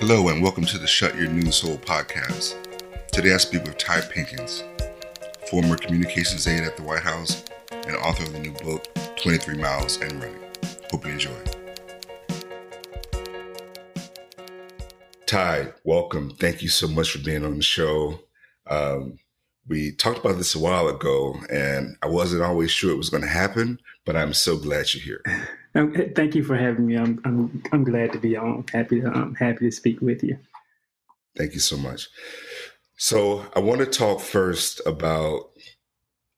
Hello, and welcome to the Shut Your News Soul podcast. Today I speak with Ty Pinkins, former communications aide at the White House and author of the new book, 23 Miles and Running. Hope you enjoy. Ty, welcome. Thank you so much for being on the show. Um, we talked about this a while ago, and I wasn't always sure it was going to happen, but I'm so glad you're here. Um, thank you for having me. I'm I'm I'm glad to be on. Happy to um, happy to speak with you. Thank you so much. So I want to talk first about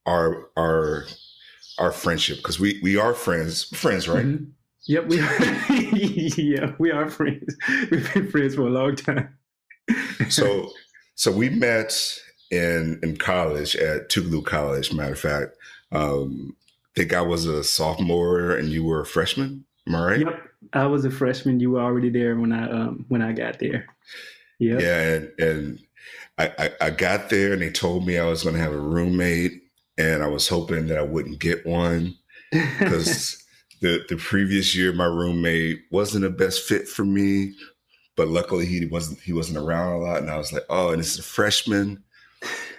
our our our friendship because we we are friends friends right mm-hmm. yep we are yeah we are friends we've been friends for a long time so so we met in in college at Tougaloo College matter of fact um think I was a sophomore and you were a freshman. Am I right? Yep, I was a freshman. You were already there when I um when I got there. Yeah, yeah, and and I, I, I got there and they told me I was going to have a roommate, and I was hoping that I wouldn't get one because the the previous year my roommate wasn't the best fit for me, but luckily he wasn't he wasn't around a lot, and I was like, oh, and it's a freshman,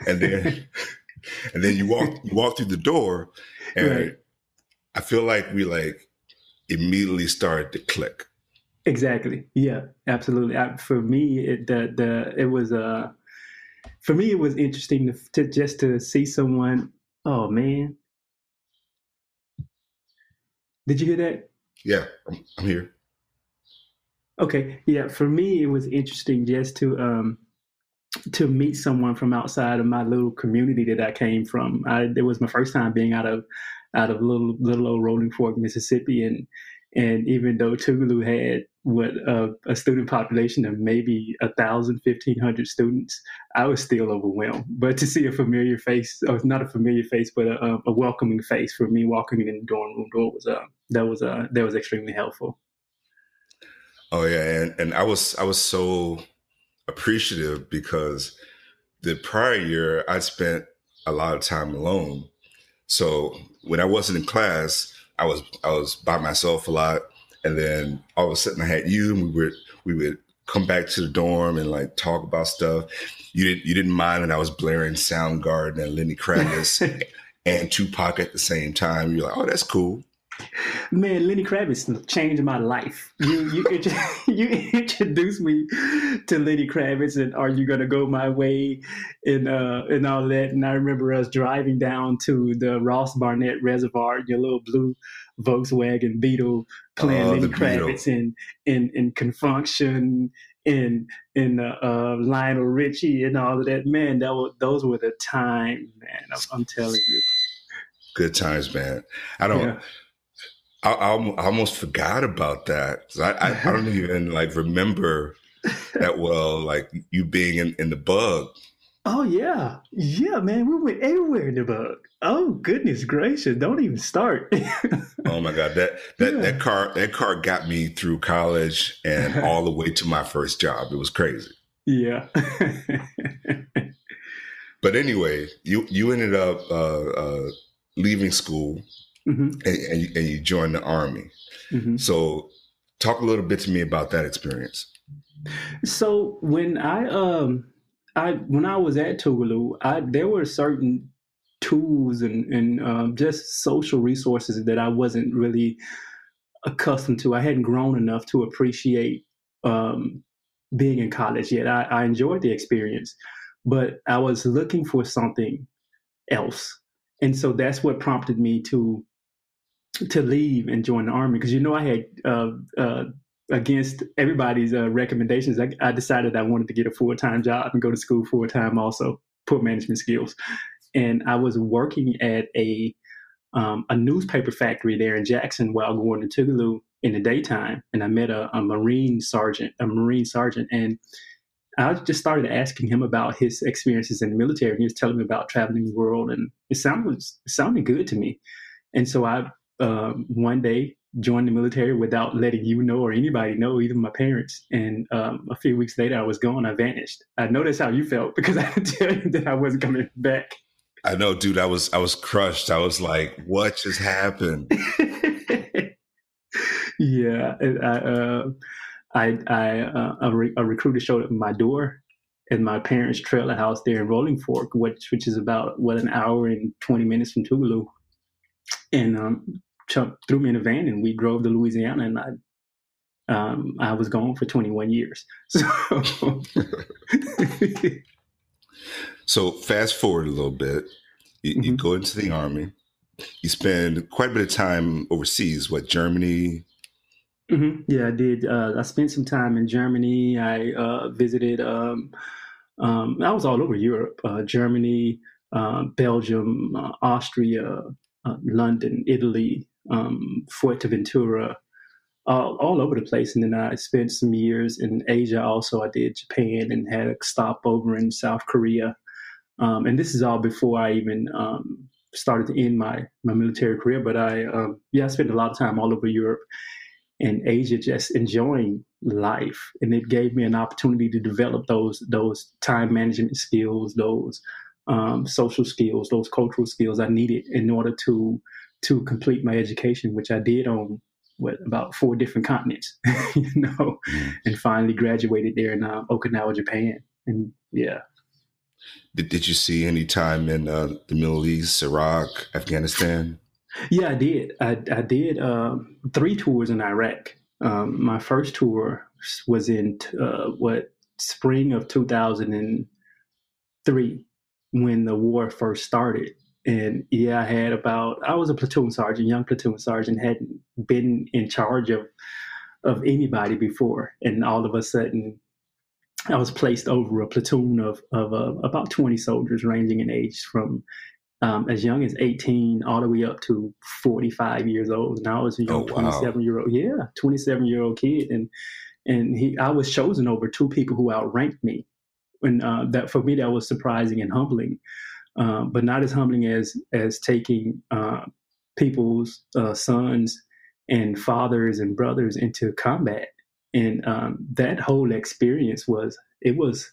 and then and then you walk you walk through the door and right. I feel like we like immediately started to click. Exactly. Yeah, absolutely. I, for me, it, the the it was uh for me it was interesting to, to just to see someone. Oh man, did you hear that? Yeah, I'm, I'm here. Okay. Yeah, for me it was interesting just to um to meet someone from outside of my little community that I came from. I, it was my first time being out of out of little little old Rolling Fork, Mississippi, and and even though Tougaloo had what uh, a student population of maybe a thousand, fifteen hundred students, I was still overwhelmed. But to see a familiar face, or not a familiar face, but a, a welcoming face for me walking in the dorm room door was uh, that was uh, that was extremely helpful. Oh yeah, and and I was I was so appreciative because the prior year I spent a lot of time alone. So when I wasn't in class, I was I was by myself a lot, and then all of a sudden I had you, and we would we would come back to the dorm and like talk about stuff. You didn't you didn't mind, and I was blaring Soundgarden and Lenny Kravitz and Tupac at the same time. You're like, oh, that's cool. Man, Lenny Kravitz changed my life. You you you introduced me to Lenny Kravitz and Are You Gonna Go My Way and uh and all that. And I remember us driving down to the Ross Barnett Reservoir in your little blue Volkswagen Beetle playing oh, Lenny Kravitz and in in Con Funk Shun in in uh, uh, Lionel Richie and all of that. Man, that was those were the times, man. I'm, I'm telling you. Good times, man. I don't. Yeah I, I, almost forgot about that. I, I, I, don't even like remember that well, like you being in, in the bug. Oh yeah, yeah, man. We went everywhere in the bug. Oh goodness gracious! Don't even start. oh my god, that that yeah. that car that car got me through college and all the way to my first job. It was crazy. Yeah. but anyway, you you ended up uh, uh, leaving school mm-hmm. and, and, you, and, you, joined the army. Mm-hmm. So, talk a little bit to me about that experience. So when I um I when I was at Tougaloo, I there were certain tools and and um, just social resources that I wasn't really accustomed to. I hadn't grown enough to appreciate um, being in college yet. I, I enjoyed the experience, but I was looking for something else, and so that's what prompted me to to leave and join the army because you know I had uh, uh, against everybody's uh, recommendations. I, I, decided I wanted to get a full time job and go to school full time, also put management skills. And I was working at a um, a newspaper factory there in Jackson while going to Tougaloo in the daytime, and I met a, a Marine sergeant, a Marine sergeant, and I just started asking him about his experiences in the military. He was telling me about traveling the world, and it sounded it sounded good to me. And so I um, one day joined the military without letting you know or anybody know, even my parents. And um, a few weeks later, I was gone. I vanished. I know that's how you felt because I didn't tell you that I wasn't coming back. I know, dude. I was I was crushed. I was like, "What just happened?" yeah, I uh, I, I uh, a, re- a, recruiter showed up at my door in my parents' trailer house there in Rolling Fork, which which is about what an hour and twenty minutes from Tougaloo, and um, chumped, threw me in a van and we drove to Louisiana, and I um, I was gone for twenty one years. So. so fast forward a little bit, you, mm-hmm. you go into the army. You spend quite a bit of time overseas. What Germany, Mm-hmm. Yeah, I did. Uh, I spent some time in Germany. I uh, visited. Um, um, I was all over Europe: uh, Germany, uh, Belgium, uh, Austria, uh, London, Italy, um, Fuerteventura, all, all over the place. And then I spent some years in Asia. Also, I did Japan and had a stop over in South Korea. Um, and this is all before I even um, started to end my my military career. But I, um, yeah, I spent a lot of time all over Europe and Asia just enjoying life. And it gave me an opportunity to develop those those time management skills, those um, social skills, those cultural skills I needed in order to to complete my education, which I did on what about four different continents, you know, mm. and finally graduated there in uh, Okinawa, Japan. And yeah. Did, did you see any time in uh, the Middle East, Iraq, Afghanistan? Yeah, I did. I, I did uh, three tours in Iraq. Um, my first tour was in uh, what spring of 2003 when the war first started. And yeah, I had about I was a platoon sergeant, young platoon sergeant, hadn't been in charge of of anybody before, and all of a sudden, I was placed over a platoon of of uh, about 20 soldiers, ranging in age from um, as young as 18 all the way up to 45 years old. And I was a young oh, 27 year old, yeah, 27 year old kid. And, and he, I was chosen over two people who outranked me. And uh, that for me, that was surprising and humbling, uh, but not as humbling as, as taking uh, people's uh, sons and fathers and brothers into combat. And um, that whole experience was, it was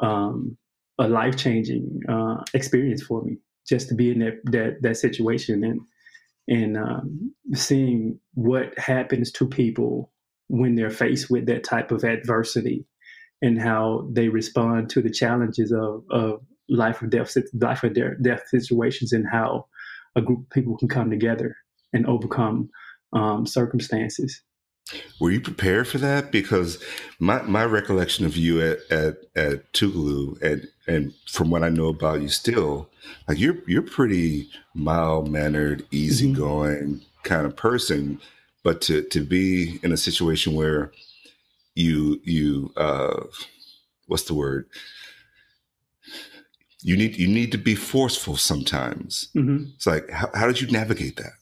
um, a life changing uh, experience for me just to be in that that, that situation and and um, seeing what happens to people when they're faced with that type of adversity and how they respond to the challenges of, of life or death life or death situations and how a group of people can come together and overcome um, circumstances. Were you prepared for that? Because my, my recollection of you at at, at Tougaloo and and from what I know about you still, like you're you're pretty mild mannered, easygoing mm-hmm. kind of person. But to to be in a situation where you you uh what's the word? You need you need to be forceful sometimes. Mm-hmm. It's like how, how did you navigate that?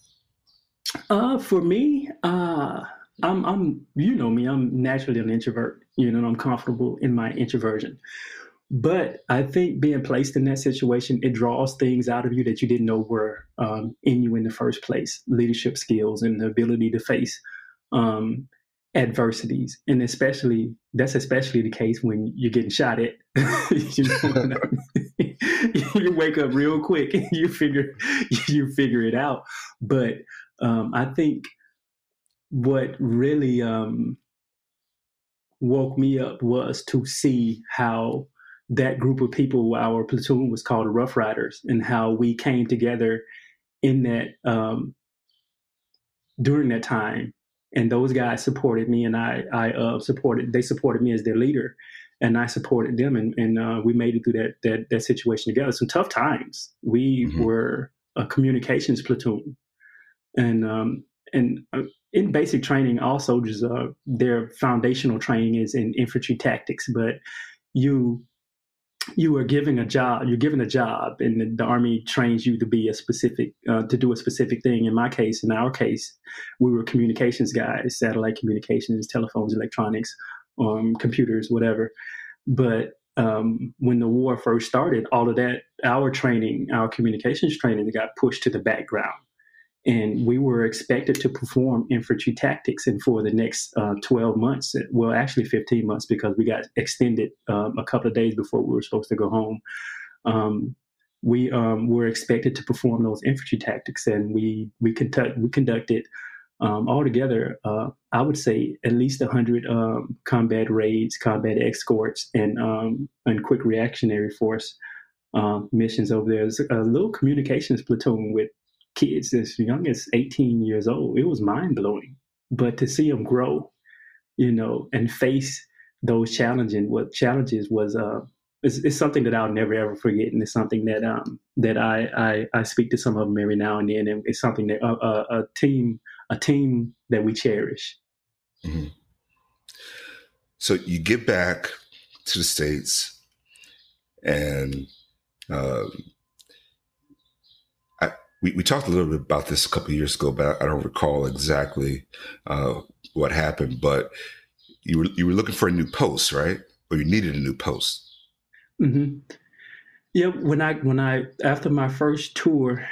Uh for me, uh I'm I'm you know me, I'm naturally an introvert, you know, I'm comfortable in my introversion. But I think being placed in that situation, it draws things out of you that you didn't know were um, in you in the first place leadership skills and the ability to face um, adversities. And especially, that's especially the case when you're getting shot at. you, know you wake up real quick and you figure, you figure it out. But um, I think what really um, woke me up was to see how that group of people, our platoon was called the Rough Riders, and how we came together in that um, during that time. And those guys supported me, and I, I uh, supported. They supported me as their leader, and I supported them, and, and uh, we made it through that that that situation together. Some tough times. We mm-hmm. were a communications platoon, and um, and uh, in basic training, all soldiers, uh, their foundational training is in infantry tactics, but you you are given a job you're given a job and the, the army trains you to be a specific uh, to do a specific thing. In my case in our case we were communications guys satellite communications telephones electronics um, computers whatever. But um, when the war first started all of that our training our communications training got pushed to the background and we were expected to perform infantry tactics and for the next uh, 12 months well actually 15 months because we got extended um, a couple of days before we were supposed to go home um, we um, were expected to perform those infantry tactics and we we, conduct, we conducted Um, altogether, uh, I would say at least 100 um, combat raids, combat escorts, and um, and quick reactionary force missions over there. There's a little communications platoon with kids as young as 18 years old. It was mind blowing. But to see them grow, you know, and face those challenging what challenges was uh, it's, it's, something that I'll never ever forget, and it's something that um that I I, I speak to some of them every now and then, and it's something that uh, uh, a team a team that we cherish. Mm-hmm. So you get back to the states, and I, we, we talked a little bit about this a couple years ago, but I don't recall exactly uh, what happened. But you were you were looking for a new post, right? Or you needed a new post. Mm-hmm. Yeah, when I when I after my first tour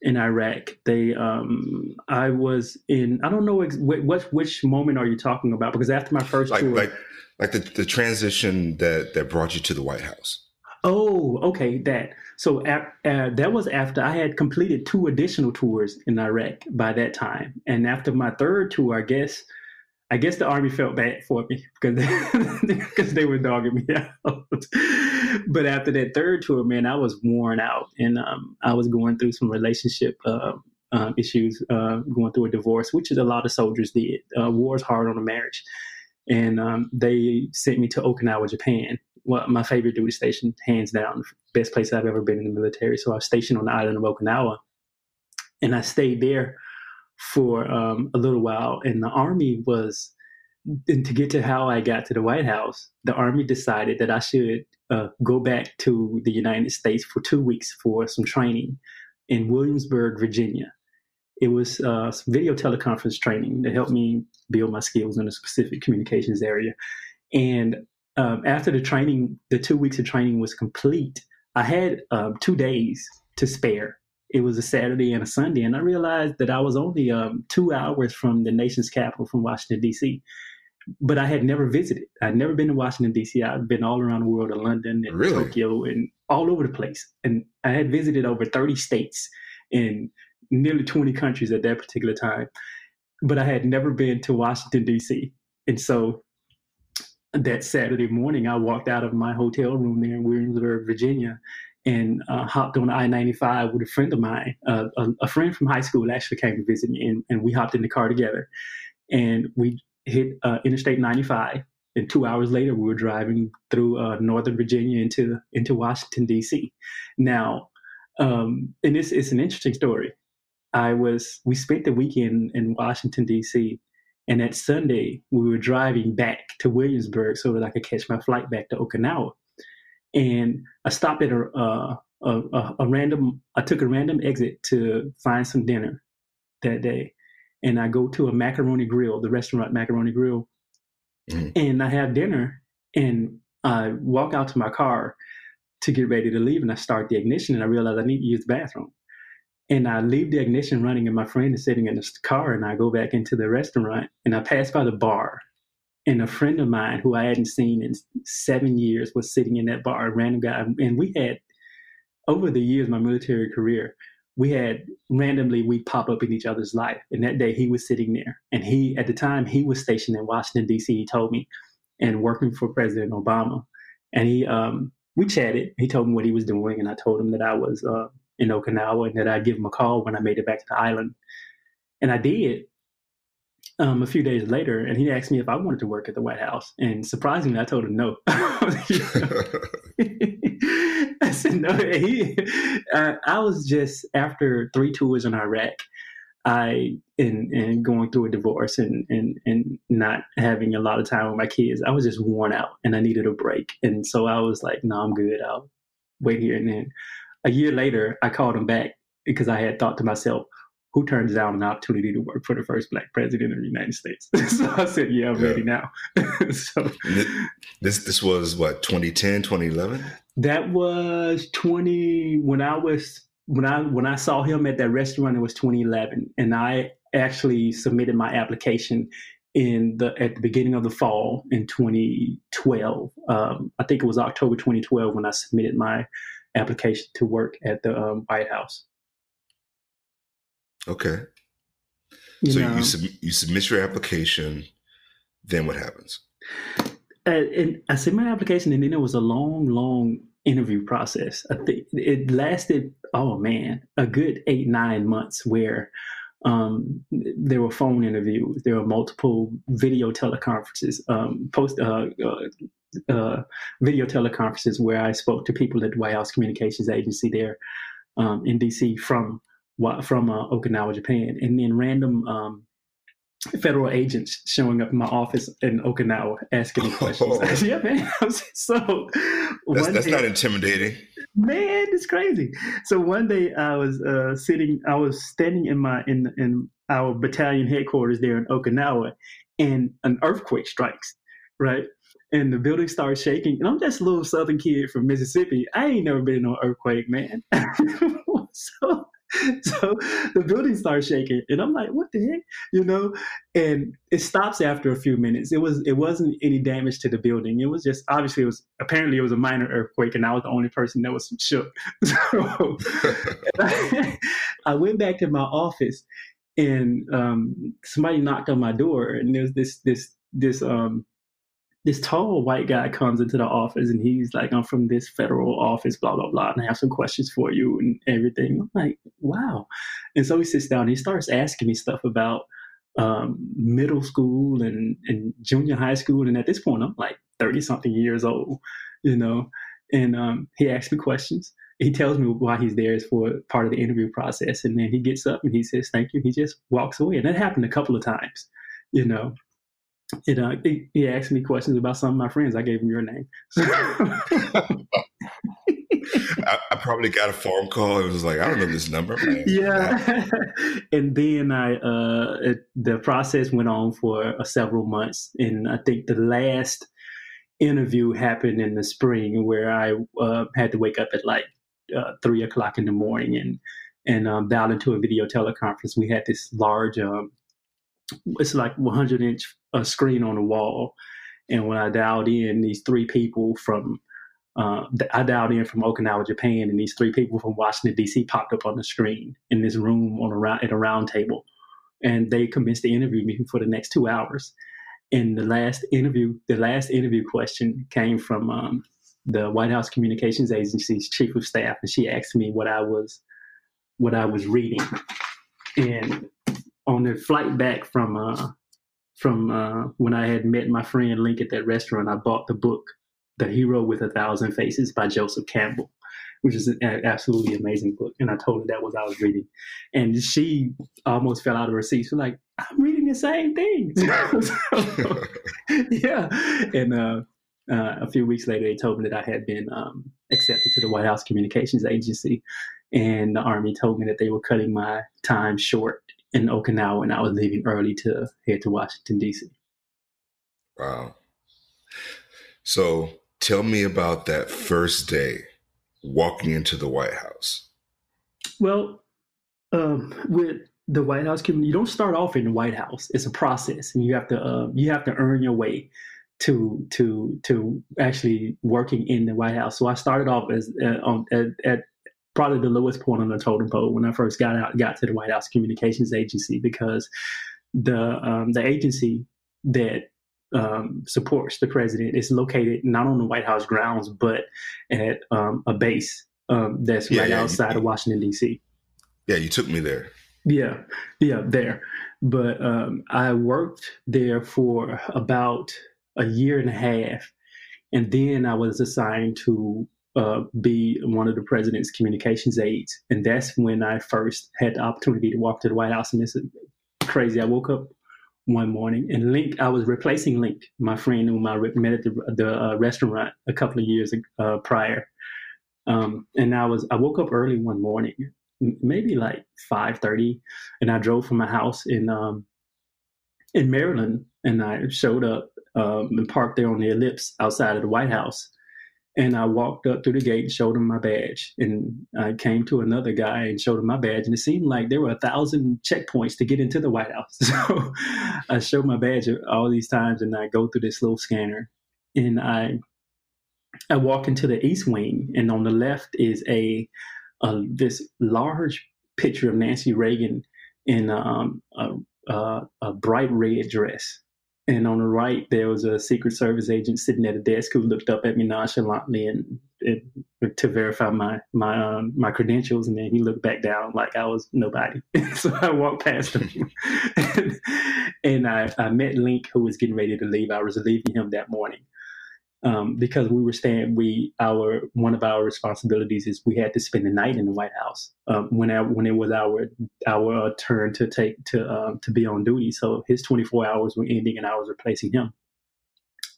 in Iraq, they um I was in I don't know ex- what which moment are you talking about because after my first like, tour, like like the the transition that that brought you to the White House. Oh, okay, that. So uh, that was after I had completed two additional tours in Iraq by that time, and after my third tour, I guess, I guess the army felt bad for me because they, because they were dogging me out. but after that third tour, man, I was worn out, and um, I was going through some relationship. Uh, um, issues, uh, going through a divorce, which is a lot of soldiers did. Uh, war is hard on a marriage, and um, they sent me to Okinawa, Japan, my favorite duty station, hands down, best place I've ever been in the military. So I was stationed on the island of Okinawa, and I stayed there for um, a little while. And the army was, and to get to how I got to the White House, the army decided that I should uh, go back to the United States for two weeks for some training in Williamsburg, Virginia. It was uh, video teleconference training to help me build my skills in a specific communications area. And um, after the training, the two weeks of training was complete, I had um, two days to spare. It was a Saturday and a Sunday, and I realized that I was only um, two hours from the nation's capital, from Washington D.C. But I had never visited. I'd never been to Washington D.C. I'd been all around the world, in London and really? Tokyo, and all over the place. And I had visited over thirty states in nearly twenty countries at that particular time. But I had never been to Washington D.C. And so that Saturday morning, I walked out of my hotel room there in Williamsburg, Virginia, and uh, hopped on I 95 with a friend of mine. Uh, a, a, friend from high school actually came to visit me, and, and we hopped in the car together. And we hit uh, Interstate 95. And two hours later, we were driving through uh, Northern Virginia into into Washington D.C. Now, um, and this is an interesting story. I was we spent the weekend in Washington D.C. And that Sunday, we were driving back to Williamsburg so that I could catch my flight back to Okinawa. And I stopped at a, a, a, a random, I took a random exit to find some dinner that day. And I go to a macaroni grill, the restaurant Macaroni Grill, mm-hmm. and I have dinner. And I walk out to my car to get ready to leave, and I start the ignition, and I realize I need to use the bathroom. And I leave the ignition running, and my friend is sitting in the car. And I go back into the restaurant, and I pass by the bar, and a friend of mine who I hadn't seen in seven years was sitting in that bar, a random guy. And we had, over the years, my military career, we had randomly we pop up in each other's life. And that day he was sitting there, and he at the time he was stationed in Washington D.C. He told me, and working for President Obama. And he, um, we chatted. He told me what he was doing, and I told him that I was. Uh, in Okinawa and that I'd give him a call when I made it back to the island. And I did um, a few days later, and he asked me if I wanted to work at the White House. And surprisingly, I told him no. I said no. He, uh, I was just after three tours in Iraq. I and and going through a divorce and and and not having a lot of time with my kids, I was just worn out and I needed a break. And so I was like, no, I'm good. I'll wait here. And then a year later, I called him back because I had thought to myself, who turns down an opportunity to work for the first black president of the United States? so I said, yeah, I'm yeah. ready now. so this this was what 2010, 2011? That was 20 when I was when I when I saw him at that restaurant it was 2011 and I actually submitted my application in the at the beginning of the fall in 2012. Um, I think it was October 2012 when I submitted my application to work at the um, White House. Okay. You so know, you sub- you submit your application. Then what happens? Uh, and I sent my application, and then it was a long, long interview process. I think it lasted. Oh man, a good eight nine months where um, there were phone interviews, there were multiple video teleconferences, um, post uh, uh, uh, video teleconferences where I spoke to people at the White House Communications Agency there um, in DC from from uh, Okinawa, Japan, and then random um, federal agents showing up in my office in Okinawa asking me questions. Oh. yeah, man. so that's, that's day, not intimidating. Man, it's crazy. So one day I was uh, sitting, I was standing in my in in our battalion headquarters there in Okinawa, and an earthquake strikes. Right. And the building starts shaking, and I'm just a little southern kid from Mississippi. I ain't never been in earthquake, man. so so the building starts shaking and i'm like what the heck? You know? And it stops after a few minutes. It was it wasn't any damage to the building. It was just obviously it was apparently it was a minor earthquake and i was the only person that was shook. So I, I, went back to my office and um, somebody knocked on my door and there's this this this um this tall white guy comes into the office and he's like, I'm from this federal office, blah, blah, blah, and I have some questions for you and everything. I'm like, wow. And so he sits down and he starts asking me stuff about um, middle school and, and junior high school. And at this point, I'm like 30 something years old, you know, and um, he asks me questions. He tells me why he's there is for part of the interview process. And then he gets up and he says, thank you. He just walks away. And that happened a couple of times, you know it, uh, he, he asked me questions about some of my friends. I gave him your name. I, I, probably got a phone call. It was like, I don't know this number. Man. Yeah. and then I, uh, it, the process went on for uh, several months. And I think the last interview happened in the spring where I uh, had to wake up at like uh, three o'clock in the morning and, and um, dial into a video teleconference. We had this large, um, it's like 100 inch a screen on the wall. And when I dialed in, these three people from uh, I dialed in from Okinawa, Japan, and these three people from Washington D.C. popped up on the screen in this room on a at a round table, and they commenced to interview me for the next two hours. And the last interview, the last interview question came from um, the White House Communications Agency's chief of staff, and she asked me what I was, what I was reading, and on the flight back from uh, from uh, when I had met my friend Link at that restaurant. I bought the book, The Hero with a Thousand Faces by Joseph Campbell, which is an absolutely amazing book. And I told her that was I was reading. And she almost fell out of her seat. She's like, I'm reading the same thing. yeah. And uh, uh, a few weeks later, they told me that I had been um, accepted to the White House Communications Agency. And the Army told me that they were cutting my time short in Okinawa, and I was leaving early to head to Washington D.C. Wow. So tell me about that first day walking into the White House. Well, um, with the White House, you don't start off in the White House. It's a process, and you have to uh, you have to earn your way to to to actually working in the White House. So I started off as uh, on, at, at probably the lowest point on the totem pole when I first got out, got to the White House Communications Agency because the um, the agency that um, supports the president is located not on the White House grounds but at um, a base um, that's yeah, right yeah, outside you, of Washington D.C. Yeah, you took me there. Yeah, yeah, there. But um, I worked there for about a year and a half, and then I was assigned to uh, be one of the president's communications aides. And that's when I first had the opportunity to walk to the White House. And it's crazy. I woke up one morning and Link, I was replacing Link, my friend whom I met at the, the uh, restaurant a couple of years uh, prior. Um, and I was, I woke up early one morning, maybe like 5.30 and I drove from my house in, um, in Maryland and I showed up um, and parked there on the ellipse outside of the White House and I walked up through the gate and showed him my badge. And I came to another guy and showed him my badge. And it seemed like there were a thousand checkpoints to get into the White House. So I showed my badge all these times and I go through this little scanner. And I I walk into the East Wing, and on the left is a, a this large picture of Nancy Reagan in um, a, uh, a bright red dress. And on the right, there was a Secret Service agent sitting at a desk who looked up at me nonchalantly and, and to verify my my um, my credentials. And then he looked back down like I was nobody. so I walked past him, and, and I, I met Link, who was getting ready to leave. I was leaving him that morning, um, because we were staying. We our one of our responsibilities is we had to spend the night in the White House um, when our, when it was our our uh, turn to take to um, to be on duty. So his 24 hours were ending, and I was replacing him.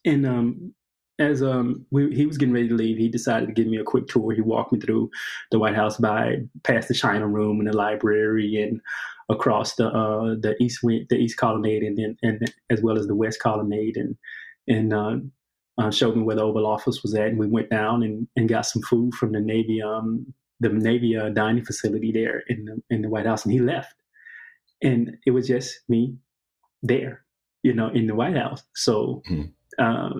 And um, as um we, he was getting ready to leave, he decided to give me a quick tour. He walked me through the White House by past the China Room and the library and across the uh, the east wing, the East Colonnade and then and as well as the West Colonnade and and uh, uh, showed me where the Oval Office was at, and we went down and, and got some food from the Navy um, the Navy uh, dining facility there in the in the White House, and he left, and it was just me there, you know, in the White House. So. Mm. Uh,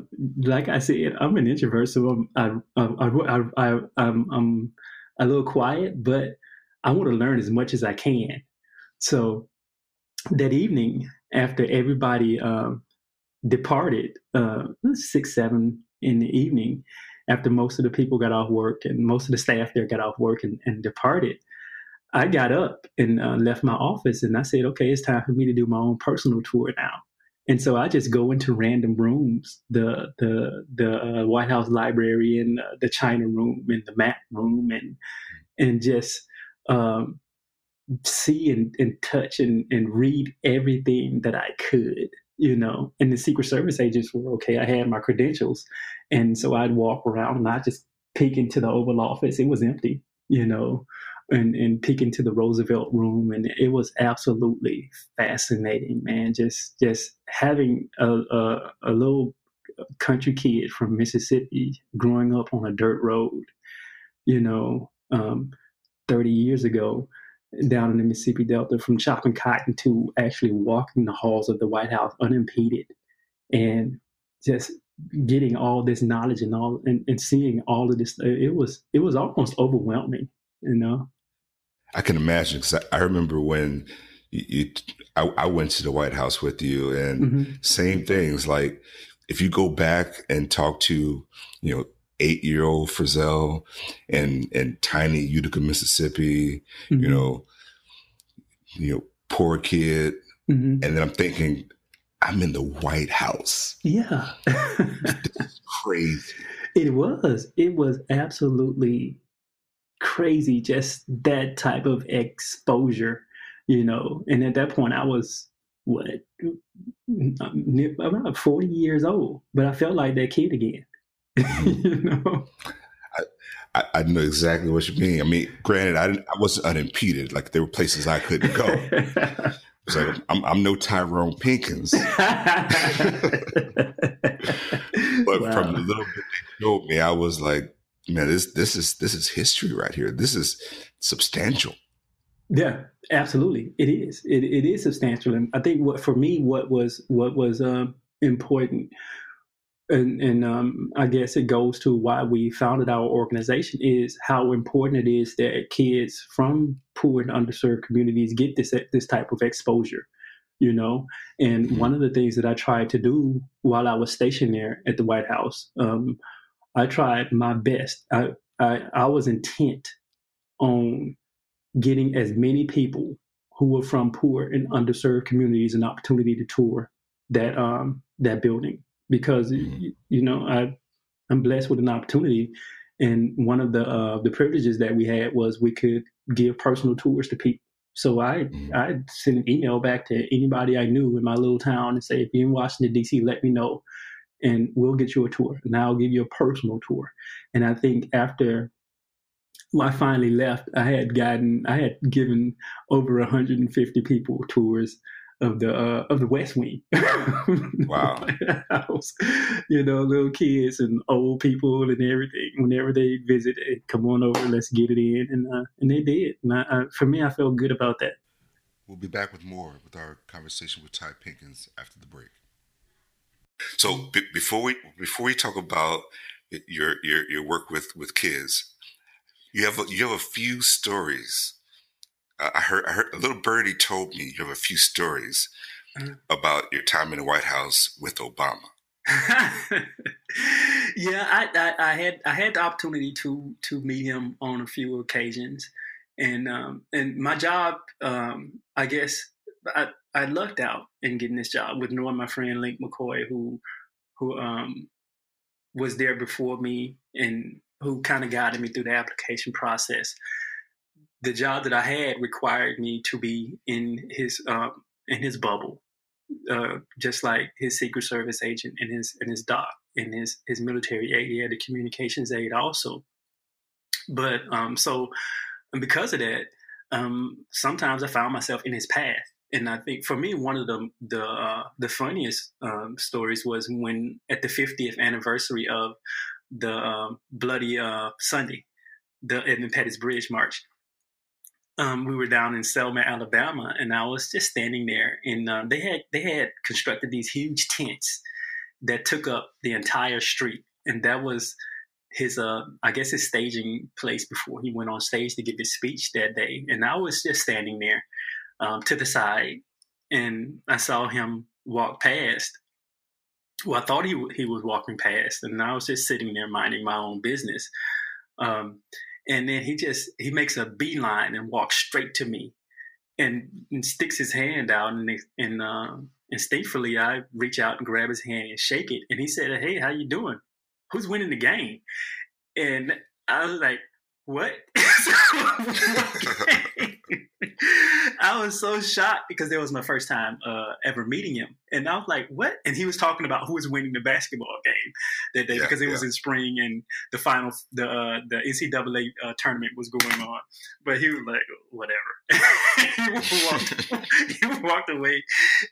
like I said, I'm an introvert, so I'm I, I, I, I'm, I'm a little quiet, but I want to learn as much as I can. So that evening, after everybody um, departed uh, six, seven in the evening after most of the people got off work and most of the staff there got off work and, and departed. I got up and uh, left my office and I said, okay, it's time for me to do my own personal tour now. And so I just go into random rooms, the the the uh, White House Library and uh, the China Room and the Map Room, and and just um, see and, and touch and, and read everything that I could you know, and the Secret Service agents were okay. I had my credentials. And so I'd walk around and I'd just peek into the Oval Office. It was empty, you know, and, and peek into the Roosevelt room. And it was absolutely fascinating, man. Just, just having a, a, a little country kid from Mississippi growing up on a dirt road, you know, um, 30 years ago down in the Mississippi Delta from chopping cotton to actually walking the halls of the White House unimpeded and just getting all this knowledge and all and, and seeing all of this it was it was almost overwhelming you know i can imagine because I, I, remember when you, you I, I, went to the white house with you and mm-hmm. same things like if you go back and talk to you know eight year old Frizzell and and tiny Utica, Mississippi, mm-hmm. you know, you know, poor kid. Mm-hmm. And then I'm thinking, I'm in the White House. Yeah. crazy. It was. It was absolutely crazy, just that type of exposure, you know. And at that point I was what I'm about 40 years old, but I felt like that kid again. you know. I, I, know exactly what you mean. I mean, granted, I I wasn't unimpeded. Like there were places I couldn't go. It's like I'm, I'm no Tyrone Pinkins, but wow. from the little bit they showed me, I was like, man, this this is this is history right here. This is substantial. Yeah, absolutely, it is. It it is substantial, and I think what for me, what was what was um, important and, and um, I guess it goes to why we founded our organization is how important it is that kids from poor and underserved communities get this this type of exposure, you know. And mm-hmm. one of the things that I tried to do while I was stationed there at the White House, um, I tried my best. I, I I was intent on getting as many people who were from poor and underserved communities an opportunity to tour that um, that building because mm-hmm. you know I I'm blessed with an opportunity, and one of the uh, the privileges that we had was we could give personal tours to people. So I mm-hmm. I sent an email back to anybody I knew in my little town and say if you're in Washington D.C., let me know, and we'll get you a tour, and I'll give you a personal tour. And I think after I finally left, I had gotten I had given over 150 people tours of the uh, of the West Wing. wow! House. You know, little kids and old people and everything. Whenever they visit, hey, come on over, let's get it in, and uh, and they did. And I, I, for me, I felt good about that. We'll be back with more with our conversation with Ty Pinkins after the break. So b- before we before we talk about your your your work with with kids, you have a, you have a few stories I heard, I heard a little birdie told me you have a few stories uh-huh. about your time in the White House with Obama. yeah, I, I, I, had I had the opportunity to to meet him on a few occasions, and um, and my job, um, I guess, I, I lucked out in getting this job with knowing my friend Link McCoy, who who um, was there before me and who kind of guided me through the application process. The job that I had required me to be in his uh, in his bubble, uh, just like his Secret Service agent and his and his doc and his his military aide. He had a communications aide also. But um, so because of that, um, sometimes I found myself in his path. And I think for me, one of the the uh, the funniest um, stories was when at the 50th anniversary of the um, Bloody uh, Sunday, the Edmund Pettus Bridge March. Um, we were down in Selma, Alabama, and I was just standing there. And uh, they had they had constructed these huge tents that took up the entire street, and that was his uh I guess his staging place before he went on stage to give his speech that day. And I was just standing there um, to the side, and I saw him walk past, well, I thought he he was walking past, and I was just sitting there minding my own business. Um, and then he just he makes a beeline and walks straight to me, and, and sticks his hand out, and and uh, instinctively I reach out and grab his hand and shake it, and he said, "Hey, how you doing? Who's winning the game?" And I was like, "What?" I was so shocked because that was my first time uh, ever meeting him, and I was like, "What?" And he was talking about who was winning the basketball game that day yeah, because it yeah. was in spring and the final, the uh, the NCAA uh, tournament was going on. But he was like, "Whatever." he, walked, he walked away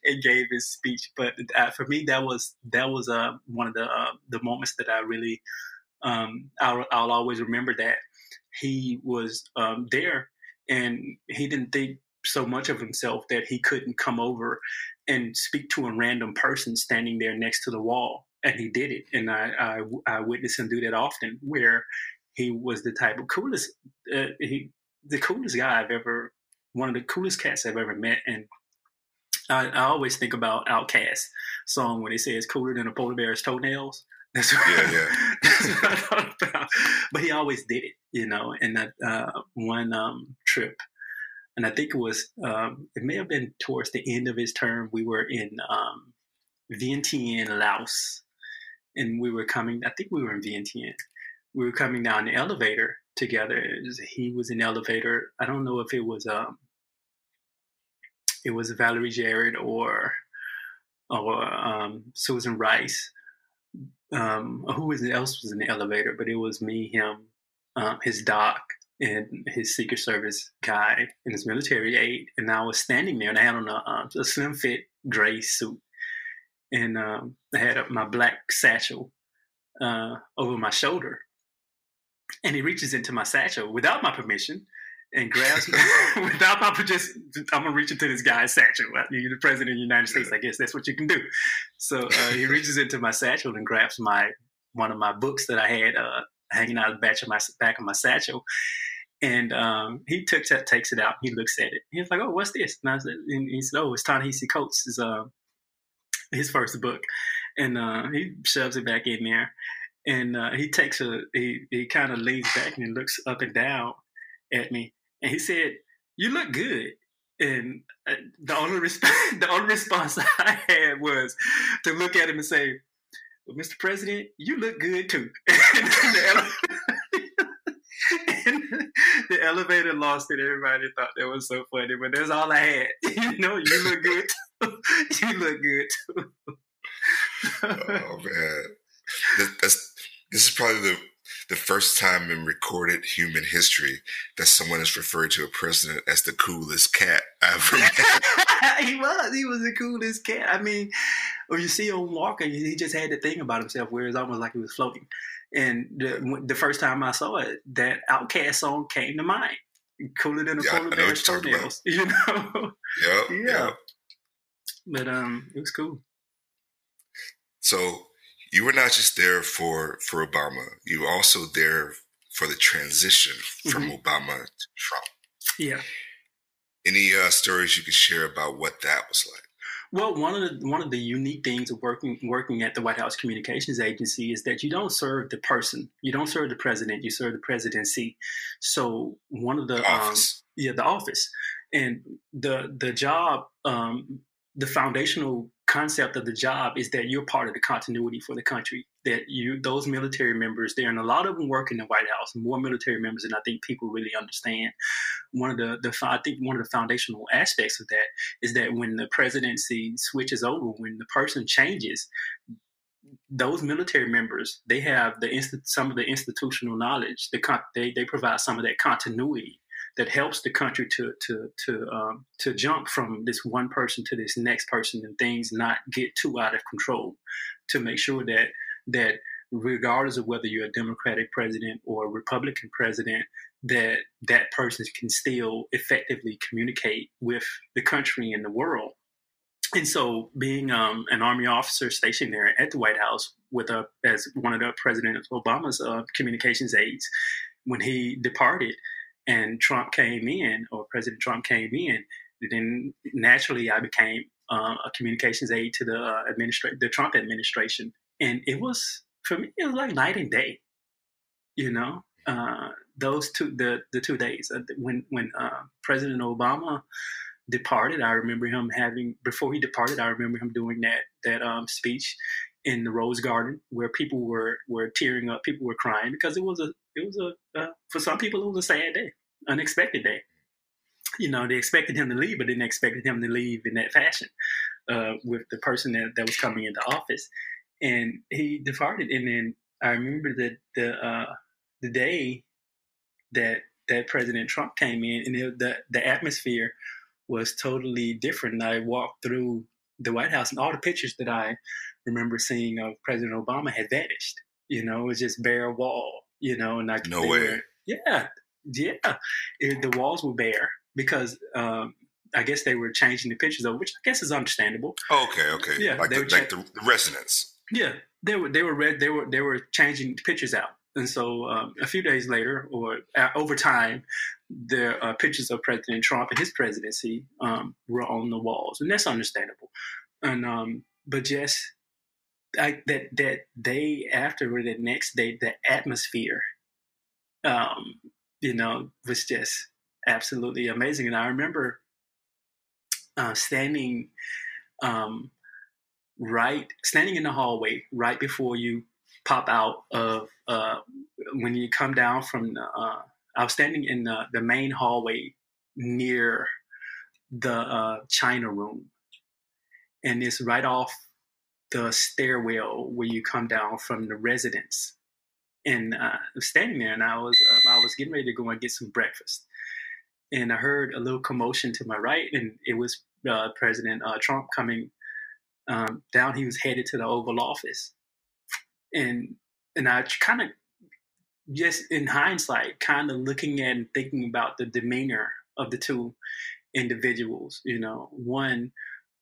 and gave his speech. But uh, for me, that was that was uh, one of the uh, the moments that I really um, I'll, I'll always remember that he was um, there and he didn't think so much of himself that he couldn't come over and speak to a random person standing there next to the wall and he did it and i i, I witnessed him do that often where he was the type of coolest uh, he the coolest guy i've ever one of the coolest cats i've ever met and I, I always think about OutKast song when they say it's cooler than a polar bear's toenails. That's what, yeah, yeah. that's what I thought about. But he always did it, you know. And that uh, one um, trip and I think it was um, it may have been towards the end of his term. We were in um, Vientiane, Laos, and we were coming. I think we were in Vientiane. We were coming down the elevator together. Was, he was in the elevator. I don't know if it was um, it was Valerie Jarrett or or um, Susan Rice. Um, who else was in the elevator? But it was me, him, um, his doc, and his Secret Service guy and his military aide, and I was standing there, and I had on a, uh, a slim fit gray suit, and um, I had my black satchel uh, over my shoulder, and he reaches into my satchel without my permission and grabs without my just I'm gonna reach into this guy's satchel. You're the president of the United States, I guess that's what you can do. So uh, he reaches into my satchel and grabs my one of my books that I had uh, hanging out of the back of my back of my satchel. And um, he took that, takes it out. He looks at it. He's like, "Oh, what's this?" And I said, and he said, "Oh, it's Ta-Nehisi Coates' uh, his first book." And uh, he shoves it back in there, and uh, he takes a he he kind of leans back and looks up and down at me, and he said, "You look good." And uh, the only response the only response I had was to look at him and say, well, Mr. President, you look good too. the elevator lost it. Everybody thought that was so funny, but that's all I had. you know, you look good you look good oh man, that's this is probably the the first time in recorded human history that someone has referred to a president as the coolest cat ever met. he was. He was the coolest cat. I mean, or you see him walking, he just had the thing about himself where it's almost like he was floating. And the, the first time I saw it, that OutKast song came to mind. Cooler than a yeah, polar bear's toenails. You know? Yep, yeah. Yep. But um, it was cool. So you were not just there for for Obama. You were also there for the transition from mm-hmm. Obama to Trump. Yeah. Any uh, stories you can share about what that was like? Well, one of the one of the unique things of working working at the White House Communications Agency is that you don't serve the person, you don't serve the president, you serve the presidency. So one of the um, yeah the office and the the job um, the foundational concept of the job is that you're part of the continuity for the country. That you, those military members there, and a lot of them work in the White House. More military members than I think people really understand. One of the, the I think one of the foundational aspects of that is that when the presidency switches over, when the person changes, those military members they have the some of the institutional knowledge. The they they provide some of that continuity that helps the country to to to um, to jump from this one person to this next person and things not get too out of control to make sure that that regardless of whether you're a democratic president or a republican president that that person can still effectively communicate with the country and the world. And so being um, an army officer stationed there at the white house with a as one of the president obama's uh, communications aides when he departed and Trump came in, or President Trump came in, then naturally I became uh, a communications aide to the uh, the Trump administration, and it was for me it was like night and day, you know. Uh, those two the the two days uh, when when uh, President Obama departed, I remember him having before he departed, I remember him doing that that um, speech in the Rose Garden where people were were tearing up, people were crying because it was a it was a uh, for some people it was a sad day, unexpected day. You know, they expected him to leave, but didn't expect him to leave in that fashion uh, with the person that, that was coming into office, and he departed. And then I remember that the uh, the day that that President Trump came in, and it, the the atmosphere was totally different. I walked through the White House, and all the pictures that I remember seeing of President Obama had vanished. You know, it was just bare wall. You know, and like no way. Were, yeah, yeah. It, the walls were bare because um, I guess they were changing the pictures over, which I guess is understandable. Oh, okay, okay. Yeah, like, the, cha- like the, the residents. Yeah, they were they were red. They were they were changing pictures out, and so um, a few days later, or uh, over time, the uh, pictures of President Trump and his presidency um, were on the walls, and that's understandable. And um, but just I, that that day after or the next day, the atmosphere, um, you know, was just absolutely amazing. And I remember uh, standing um, right, standing in the hallway right before you pop out of uh, when you come down from the. Uh, I was standing in the, the main hallway near the uh, China room, and it's right off the stairwell where you come down from the residence. And uh, I was standing there, and I was uh, I was getting ready to go and get some breakfast, and I heard a little commotion to my right, and it was uh, President uh, Trump coming um, down. He was headed to the Oval Office, and and I kind of just in hindsight, kind of looking at and thinking about the demeanor of the two individuals. You know, one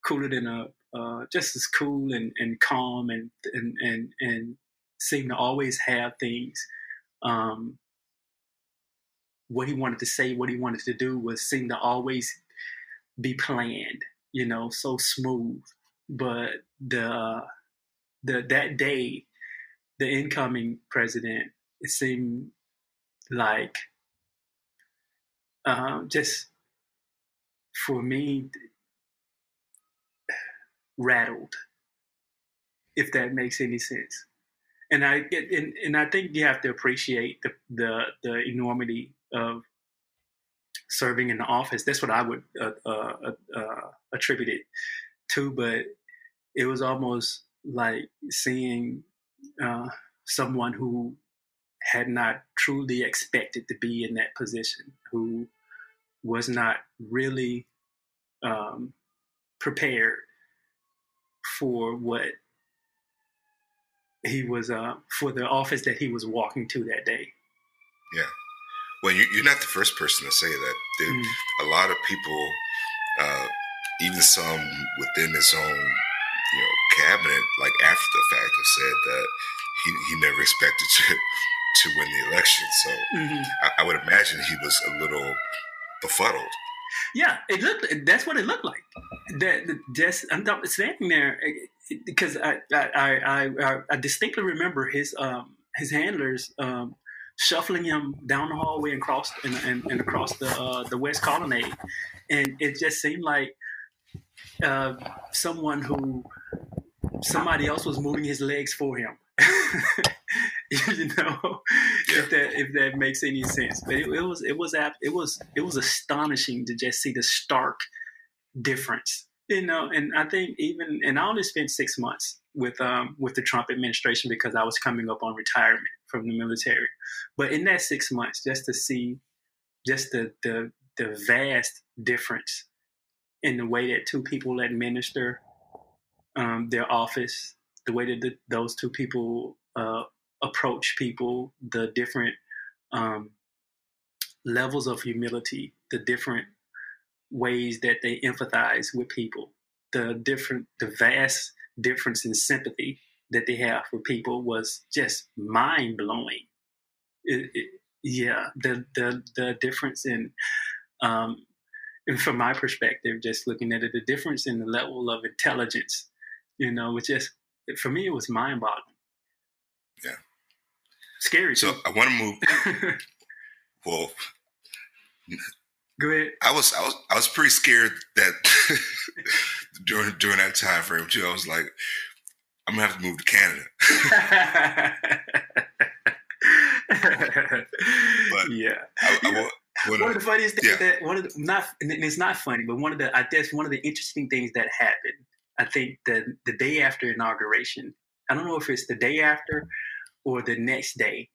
cooler than a uh, just as cool and, and calm and, and and and seemed to always have things. Um, what he wanted to say, what he wanted to do, was seem to always be planned. You know, so smooth. But the the that day, the incoming president, it seemed like uh, just for me rattled, if that makes any sense. And I and, and I think you have to appreciate the the, the enormity of serving in the office. That's what I would uh, uh, uh, attribute it to. But it was almost like seeing uh, someone who had not truly expected to be in that position, who was not really um, prepared for what he was uh, for the office that he was walking to that day. Yeah. Well, you, are not the first person to say that. Mm. A lot of people, uh, even some within his own, you know, cabinet, like after the fact, have said that he, he never expected to to win the election. So mm-hmm. I, I would imagine he was a little befuddled. Yeah, it looked. That's what it looked like. That just I'm standing there because I I, I I distinctly remember his um his handlers um shuffling him down the hallway and across and, and, and across the uh, the west colonnade, and it just seemed like uh, someone who somebody else was moving his legs for him. you know, if that if that makes any sense. But it, it was it was it was it was astonishing to just see the stark difference. You know, and I think even and I only spent six months with um with the Trump administration because I was coming up on retirement from the military. But in that six months, just to see just the the the vast difference in the way that two people administer um, their office, the way that the, those two people uh, approach people, the different um, levels of humility, the different ways that they empathize with people, the different, the vast difference in sympathy that they have for people was just mind blowing. yeah, the the the difference in, um, and from my perspective, just looking at it, the difference in the level of intelligence, you know, which just for me it was mind boggling. Yeah. Scary. So. I want to move. well, go ahead. I was I was I was pretty scared that during during that time frame too. I was like, I'm gonna have to move to Canada. but yeah, I, I want, one of the funniest things yeah. that one of the not it's not funny, but one of the I guess one of the interesting things that happened. I think the the day after inauguration, I don't know if it's the day after or the next day,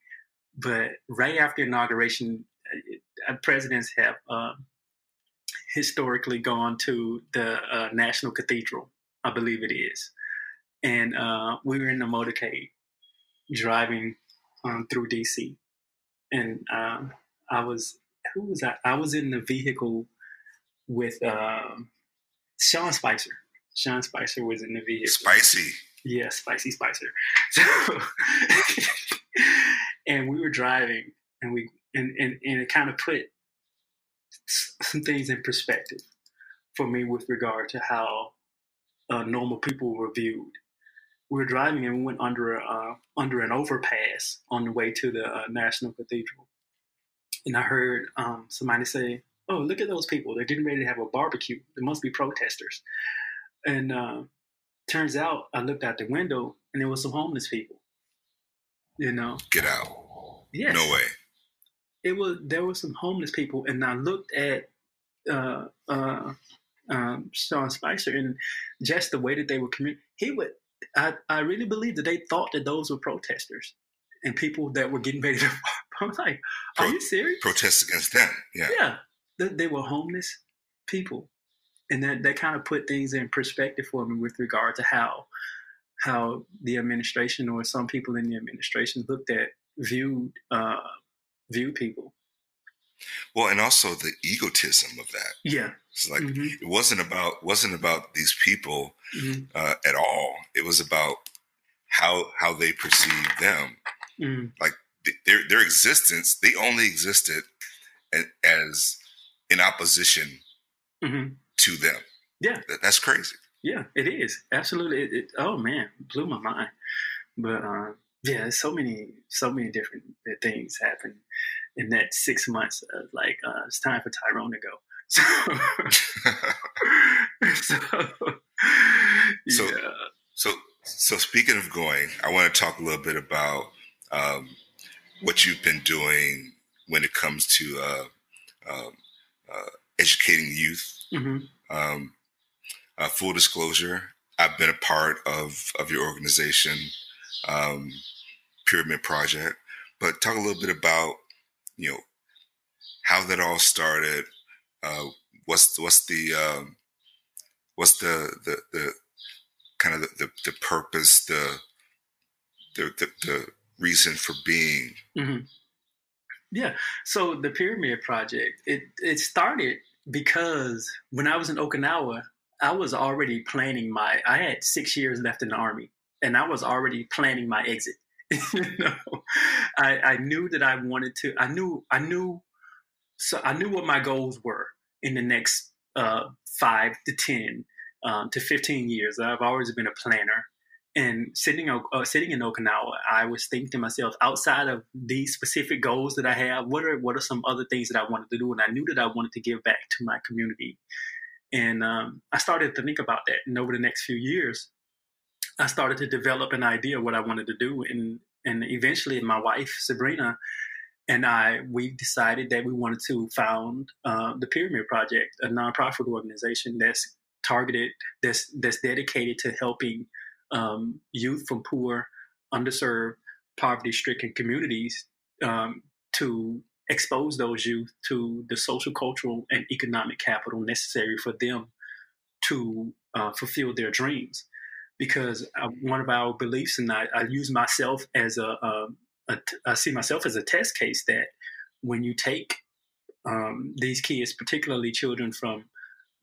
but right after inauguration, uh, presidents have uh, historically gone to the uh, National Cathedral, I believe it is, and uh, we were in the motorcade driving um, through DC, and um, I was who was I? I was in the vehicle with um, Sean Spicer. Sean Spicer was in the vehicle. Spicy. Yeah, spicy Spicer. So, and we were driving, and we and and, and it kind of put some things in perspective for me with regard to how uh, normal people were viewed. We were driving and we went under a, uh, under an overpass on the way to the uh, National Cathedral, and I heard um, somebody say, "Oh, look at those people! They're getting ready to have a barbecue. There must be protesters." And uh, turns out, I looked out the window and there was some homeless people. You know, get out. Yes. No way. It was there were some homeless people, and I looked at uh, uh, um, Sean Spicer and just the way that they were communicating. He would. I, I really believe that they thought that those were protesters and people that were getting ready to. I was like, "Are Pro- you serious?" Protest against them. Yeah. Yeah. They, they were homeless people, and that that kind of put things in perspective for me with regard to how how the administration or some people in the administration looked at viewed uh, viewed people. Well, and also the egotism of that. Yeah, it's like mm-hmm. it wasn't about wasn't about these people mm-hmm. uh, at all. It was about how how they perceived them. Mm-hmm. Like their their existence, they only existed as in opposition mm-hmm. to them. Yeah, that, that's crazy. Yeah, it is absolutely. It, it, oh man, blew my mind. But uh, yeah, so many, so many different things happened in that six months. Of like, uh, it's time for Tyrone to go. So, so, yeah. so, so, speaking of going, I want to talk a little bit about um, what you've been doing when it comes to uh, um, uh, educating youth. Mm-hmm. Um, uh, full disclosure, I've been a part of of your organization, um, Pyramid Project. But talk a little bit about you know how that all started. Uh, what's what's the um, what's the the, the kind of the, the, the purpose, the the, the reason for being? Mm-hmm. Yeah. So the Pyramid Project it it started because when I was in Okinawa, I was already planning my. I had six years left in the army, and I was already planning my exit. you know, I, I knew that I wanted to. I knew. I knew. So I knew what my goals were, in the next uh, five to 10 um, to 15 years. I've always been a planner. And sitting, uh, sitting in Okinawa, I was thinking to myself, outside of these specific goals that I have, what are what are some other things that I wanted to do? And I knew that I wanted to give back to my community. And um, I started to think about that. And over the next few years, I started to develop an idea of what I wanted to do. And and eventually, my wife Sabrina and I we decided that we wanted to found uh, the Pyramid Project, a nonprofit organization that's targeted, that's that's dedicated to helping um, youth from poor, underserved, poverty-stricken communities um, to expose those youth to the social, cultural, and economic capital necessary for them to uh, fulfill their dreams. Because I, one of our beliefs, and I, I use myself as a, I see myself as a test case that when you take um, these kids, particularly children from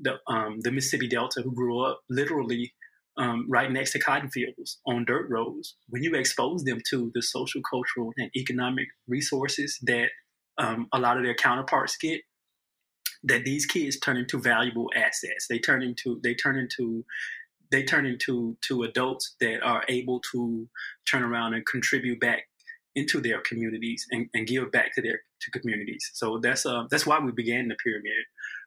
the um, the Mississippi Delta who grew up literally um, right next to cotton fields on dirt roads, when you expose them to the social, cultural, and economic resources that um, a lot of their counterparts get, that these kids turn into valuable assets. They turn into they turn into they turn into to adults that are able to turn around and contribute back into their communities and, and give back to their to communities. So that's uh, that's why we began the pyramid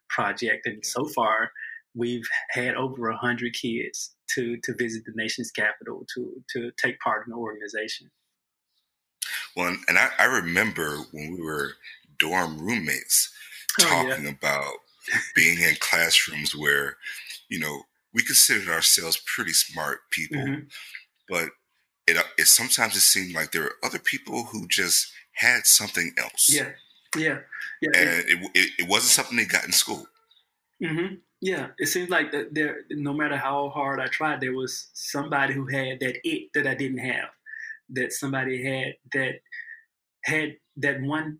project, and so far we've had over a hundred kids to to visit the nation's capital to to take part in the organization. Well, and I, I remember when we were dorm roommates talking oh, yeah. about being in classrooms where you know we considered ourselves pretty smart people, mm-hmm. but it, it sometimes it seemed like there were other people who just had something else. Yeah, yeah, yeah. And it, it, it wasn't something they got in school. Mm-hmm. Yeah, it seems like that there, no matter how hard I tried, there was somebody who had that it that I didn't have. That somebody had that had that one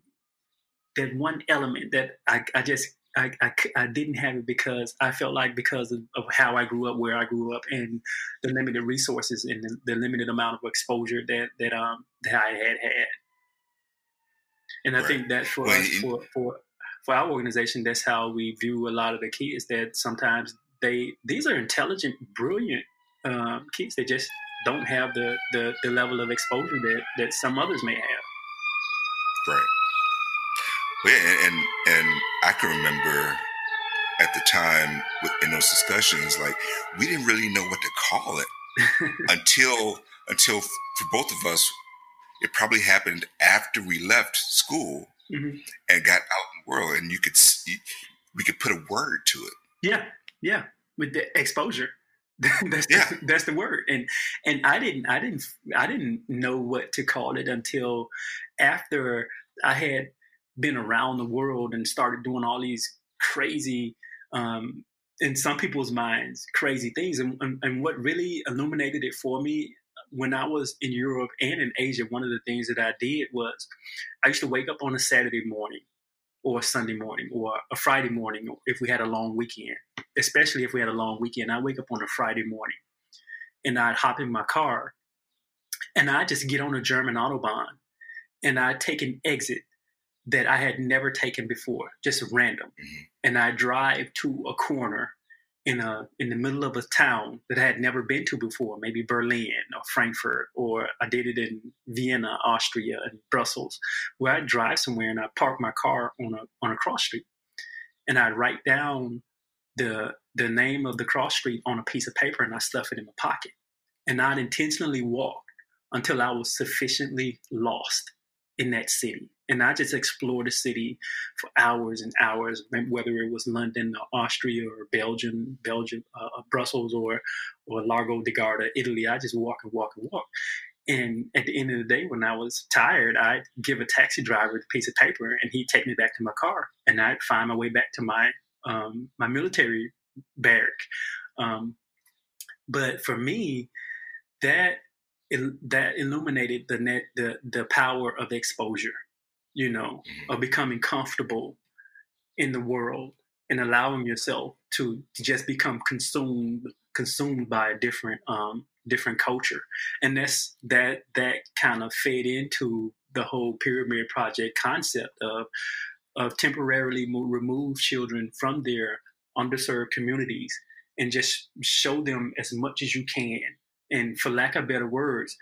that one element that I, I just I, I, I, didn't have it because I felt like because of, of, how I grew up, where I grew up, and the limited resources and the, the limited amount of exposure that that um that I had had. And I right. think that for well, us, for for for our organization, that's how we view a lot of the kids. That sometimes they these are intelligent, brilliant um, kids. They just don't have the, the the level of exposure that that some others may have. Right. Well, yeah, and and I can remember at the time in those discussions, like we didn't really know what to call it until until for both of us, it probably happened after we left school mm-hmm. and got out in the world, and you could see, we could put a word to it. Yeah, yeah, with the exposure. that's yeah. the, that's the word and and i didn't i didn't i didn't know what to call it until after i had been around the world and started doing all these crazy, um, in some people's minds, crazy things. And, and, and what really illuminated it for me when I was in Europe and in Asia, one of the things that I did was I used to wake up on a Saturday morning or a Sunday morning or a Friday morning if we had a long weekend, especially if we had a long weekend. I wake up on a Friday morning and I'd hop in my car and I'd just get on a German Autobahn and I'd take an exit that I had never taken before, just random. Mm-hmm. And I drive to a corner in a in the middle of a town that I had never been to before, maybe Berlin or Frankfurt, or I did it in Vienna, Austria, and Brussels, where I'd drive somewhere and I'd park my car on a on a cross street, and I'd write down the the name of the cross street on a piece of paper and I stuff it in my pocket, and I'd intentionally walk until I was sufficiently lost in that city and I just explored the city for hours and hours, whether it was London or Austria or Belgium, Belgium, uh, uh, Brussels or or Lago di Garda, Italy. I just walk and walk and walk. And at the end of the day, when I was tired, I'd give a taxi driver a piece of paper, and he'd take me back to my car, and I'd find my way back to my um, my military barrack. Um, but for me, that that illuminated the net the the power of exposure you know, mm-hmm. of becoming comfortable in the world and allowing yourself to, to just become consumed consumed by a different um, different culture, and that's that that kind of fed into the whole pyramid project concept of of temporarily remove children from their underserved communities and just show them as much as you can. And for lack of better words,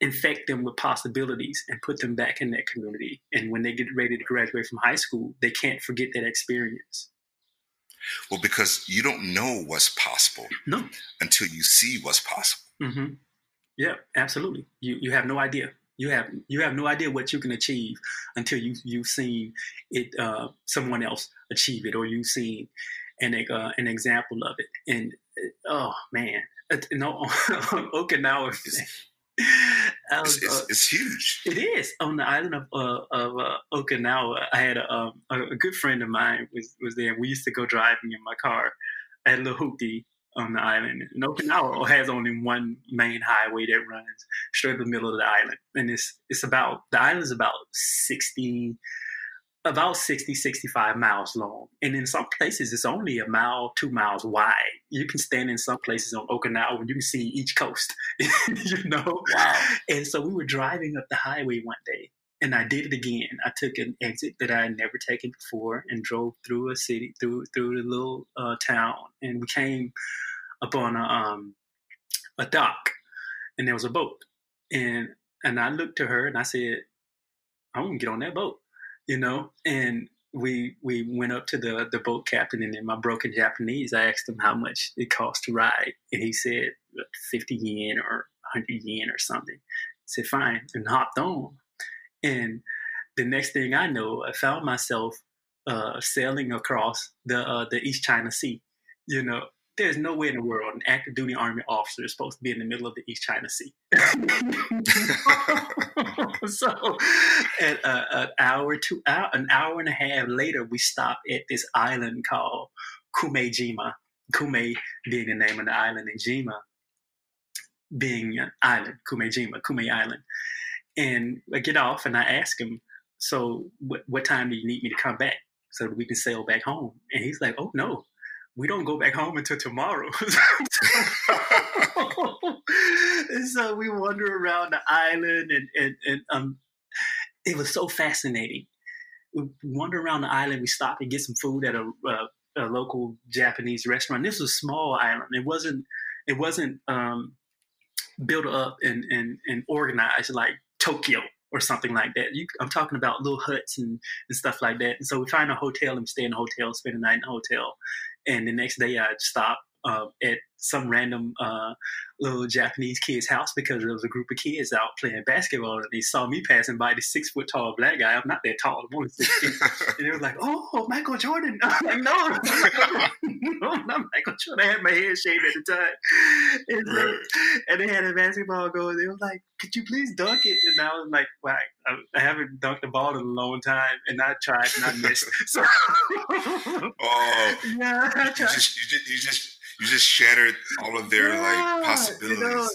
infect them with possibilities and put them back in that community. And when they get ready to graduate from high school, they can't forget that experience. Well, because you don't know what's possible no. until you see what's possible. Mm-hmm. Yeah, absolutely. You you have no idea. You have you have no idea what you can achieve until you you've seen it uh, someone else achieve it or you've seen an uh, an example of it. And oh man, no, Okinawa. Was, it's, it's, uh, it's, huge. It is on the island of uh, of uh, Okinawa. I had a, um, a, a good friend of mine was was there. We used to go driving in my car at Lahuki on the island. And Okinawa has only one main highway that runs straight in the middle of the island, and it's it's about the island is about sixty about 60, 65 miles long. And in some places, it's only a mile, two miles wide. You can stand in some places on Okinawa and you can see each coast, you know? Wow. And so we were driving up the highway one day and I did it again. I took an exit that I had never taken before and drove through a city, through through the little uh, town, and we came upon a um, a dock, and there was a boat, and and I looked to her and I said, "I want to get on that boat." You know, and we we went up to the the boat captain and in my broken Japanese, I asked him how much it cost to ride, and he said fifty yen or hundred yen or something. I said fine, and hopped on. And the next thing I know, I found myself uh, sailing across the uh, the East China Sea, you know, there's no way in the world an active duty army officer is supposed to be in the middle of the East China Sea. so, at uh, an hour, two hour, an hour and a half later, we stopped at this island called Kumejima. Kume being the name of the island, and Jima being an island, Kumejima, Kume Island. And I get off and I ask him, "So, what, what time do you need me to come back so that we can sail back home?" And he's like, "Oh no." We don't go back home until tomorrow. and so we wander around the island, and, and, and um, it was so fascinating. We wander around the island. We stopped and get some food at a, a, a local Japanese restaurant. This was a small island. It wasn't. It wasn't um, built up and, and, and organized like Tokyo or something like that. You, I'm talking about little huts and, and stuff like that. And so we find a hotel and stay in a hotel, spend the night in a hotel. And the next day I'd stop uh, at some random uh, little Japanese kid's house because there was a group of kids out playing basketball and they saw me passing by this six foot tall black guy. I'm not that tall, I'm only six feet. and they were like, oh, Michael Jordan. I'm like, no, no, not Michael Jordan. I had my head shaved at the time. And, so, and they had a basketball goal. They were like, could you please dunk it? And I was like, well, I, I haven't dunked the ball in a long time. And I tried and I missed. So, oh, yeah, I tried. You just, you just, you just you just shattered all of their yeah, like possibilities. You know,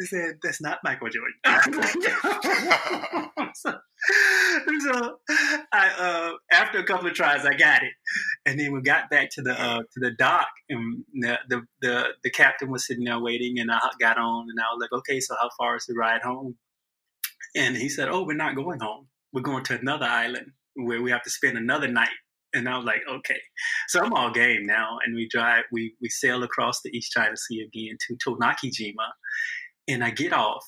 they, said that's not Michael Jordan. so, so I, uh, after a couple of tries, I got it, and then we got back to the uh, to the dock, and the, the the the captain was sitting there waiting, and I got on, and I was like, okay, so how far is the ride home? And he said, oh, we're not going home. We're going to another island where we have to spend another night and I was like, okay. So I'm all game now. And we drive, we, we sail across the East China Sea again to Tonakijima. And I get off.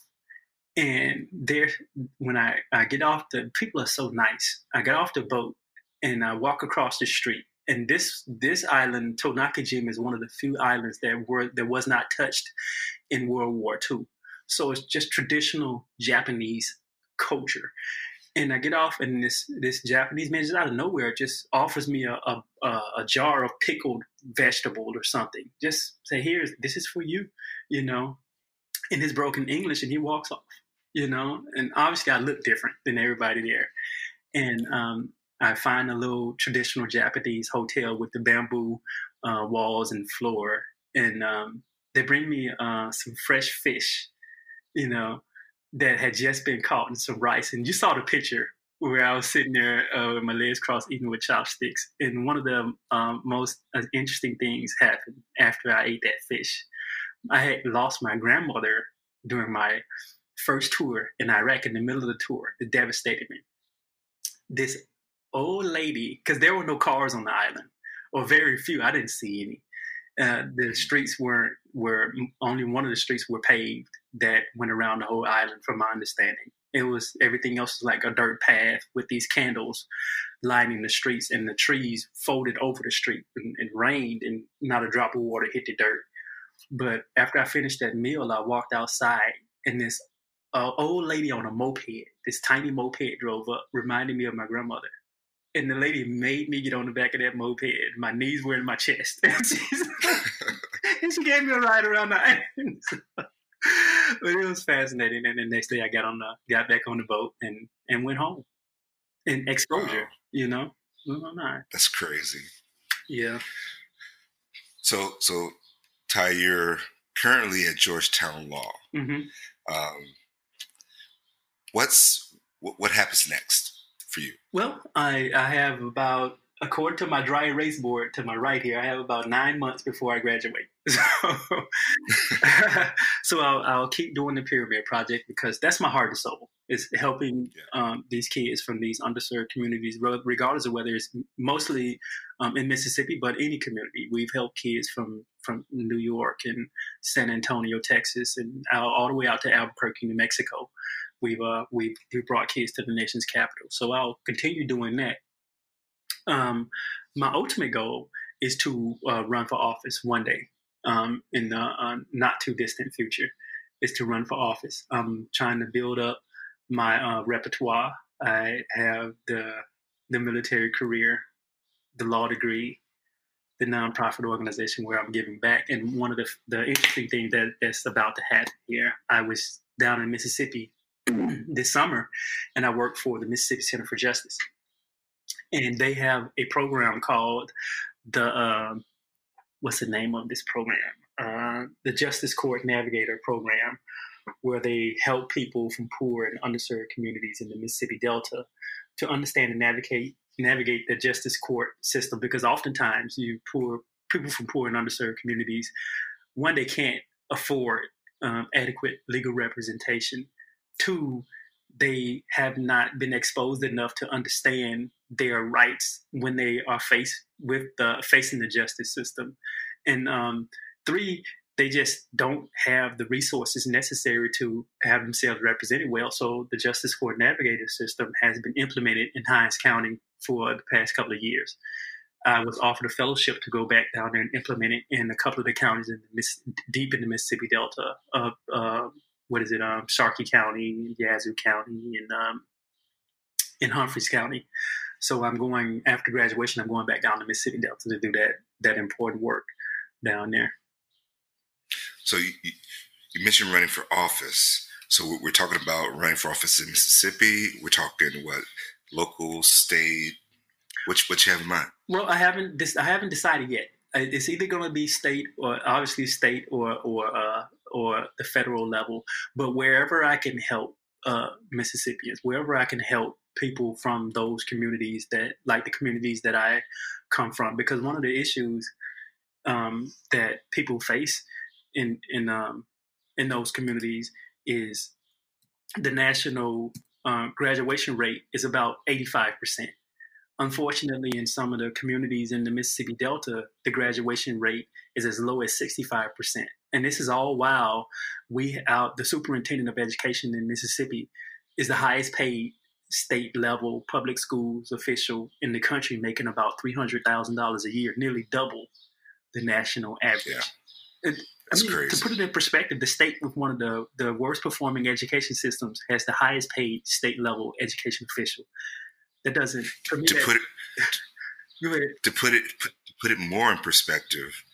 And there, when I, I get off, the people are so nice. I get off the boat and I walk across the street. And this this island, Tonakijima, is one of the few islands that were that was not touched in World War II. So it's just traditional Japanese culture and I get off, and this this Japanese man just out of nowhere just offers me a a, a jar of pickled vegetable or something. Just say, "Here, this is for you," you know, in his broken English, and he walks off, you know. And obviously, I look different than everybody there, and um, I find a little traditional Japanese hotel with the bamboo uh, walls and floor, and um, they bring me uh, some fresh fish, you know that had just been caught in some rice. And you saw the picture where I was sitting there uh, with my legs crossed eating with chopsticks. And one of the um, most uh, interesting things happened after I ate that fish. I had lost my grandmother during my first tour in Iraq in the middle of the tour. It devastated me. This old lady because there were no cars on the island, or very few. I didn't see any. Uh, the mm. streets weren't were only one of the streets were paved that went around the whole island, from my understanding. It was everything else was like a dirt path with these candles lining the streets, and the trees folded over the street. And it rained, and not a drop of water hit the dirt. But after I finished that meal, I walked outside, and this uh, old lady on a moped, this tiny moped, drove up, reminding me of my grandmother. And the lady made me get on the back of that moped. My knees were in my chest. and she gave me a ride around the island. but it was fascinating. And the next day, I got on the got back on the boat and and went home. And exposure, wow. you know, That's crazy. Yeah. So so Ty, you're currently at Georgetown Law. Mm-hmm. Um, what's what happens next for you? Well, I I have about according to my dry erase board to my right here, I have about nine months before I graduate. So, so I'll, I'll, keep doing the Pyramid project because that's my heart and soul. Is helping yeah. um, these kids from these underserved communities, regardless of whether it's mostly um, in Mississippi, but any community. We've helped kids from from New York and San Antonio, Texas, and all the way out to Albuquerque, New Mexico. We've uh, we've, we've brought kids to the nation's capital. So I'll continue doing that um, my ultimate goal is to uh, run for office one day um, in the uh, not too distant future. Is to run for office. I'm trying to build up my uh, repertoire. I have the the military career, the law degree, the nonprofit organization where I'm giving back. And one of the the interesting things that that's about to happen here, I was down in Mississippi this summer, and I worked for the Mississippi Center for Justice and they have a program called the uh, what's the name of this program? Uh, the Justice Court Navigator Program, where they help people from poor and underserved communities in the Mississippi Delta to understand and navigate navigate the justice court system. Because oftentimes, you poor people from poor and underserved communities, one, they can't afford um, adequate legal representation. Two, they have not been exposed enough to understand their rights when they are faced with the facing the justice system. And um, three they just don't have the resources necessary to have themselves represented well. So the justice court navigator system has been implemented in Hinds County for the past couple of years. I was offered a fellowship to go back down there and implement it in a couple of the counties in the deep in the Mississippi Delta of uh, what is it, um, Sharkey County, Yazoo County, and um, in Humphreys County. So I'm going after graduation. I'm going back down to Mississippi Delta to do that that important work down there. So you, you mentioned running for office. So we're talking about running for office in Mississippi. We're talking what local, state. Which what you have in mind? Well, I haven't. I haven't decided yet. It's either going to be state or obviously state or or uh, or the federal level, but wherever I can help uh, Mississippians, wherever I can help people from those communities that, like the communities that I come from, because one of the issues um, that people face in in um, in those communities is the national uh, graduation rate is about eighty five percent. Unfortunately, in some of the communities in the Mississippi Delta, the graduation rate is as low as sixty five percent. And this is all while we out the superintendent of education in Mississippi is the highest paid state level public schools official in the country, making about three hundred thousand dollars a year, nearly double the national average. Yeah. I mean, crazy. to put it in perspective, the state with one of the, the worst performing education systems has the highest paid state level education official. That doesn't to that, put it to put it to put it more in perspective.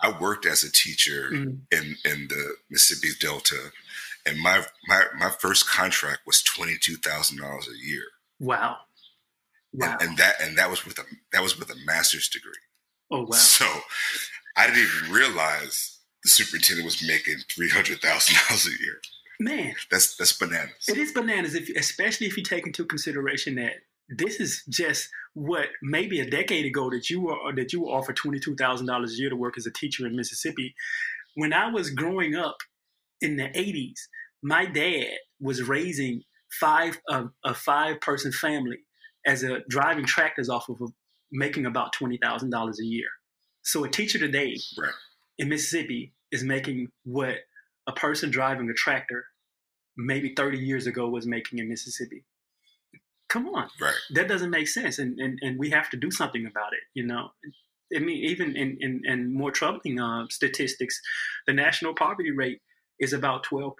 I worked as a teacher mm-hmm. in in the Mississippi Delta, and my my my first contract was twenty two thousand dollars a year. Wow. Wow. And, and, that and that was with a that was with a master's degree. Oh wow! So I didn't even realize the superintendent was making three hundred thousand dollars a year. Man, that's that's bananas. It is bananas, if especially if you take into consideration that this is just what maybe a decade ago that you were that you were offered twenty two thousand dollars a year to work as a teacher in Mississippi. When I was growing up in the eighties, my dad was raising five a, a five person family as a driving tractors off of a, making about twenty thousand dollars a year. So a teacher today right. in Mississippi is making what a person driving a tractor maybe 30 years ago was making in Mississippi. Come on. Right. That doesn't make sense. And, and, and we have to do something about it, you know. I mean, even in, in, in more troubling uh, statistics, the national poverty rate is about 12%.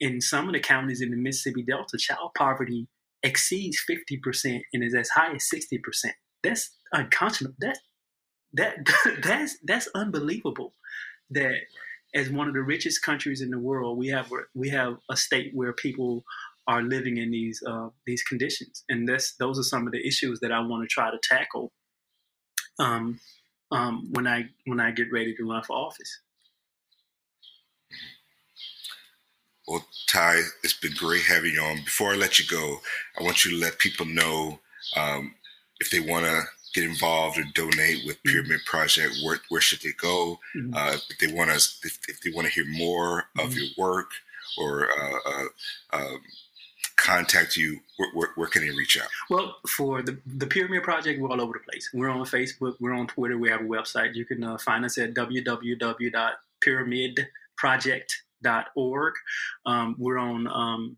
In some of the counties in the Mississippi Delta, child poverty exceeds 50% and is as high as 60%. That's unconscionable. That, that, that's, that's unbelievable that as one of the richest countries in the world, we have we have a state where people are living in these uh, these conditions, and this those are some of the issues that I want to try to tackle um, um, when I when I get ready to run for office. Well, Ty, it's been great having you on. Before I let you go, I want you to let people know um, if they want to get involved or donate with mm-hmm. Pyramid Project, where, where should they go? Mm-hmm. Uh, if they want to, if, if, they want to hear more mm-hmm. of your work or uh, uh, um, contact you, where, where, where, can they reach out? Well, for the the Pyramid Project, we're all over the place. We're on Facebook, we're on Twitter, we have a website. You can uh, find us at www.pyramidproject.org. Um, we're on um,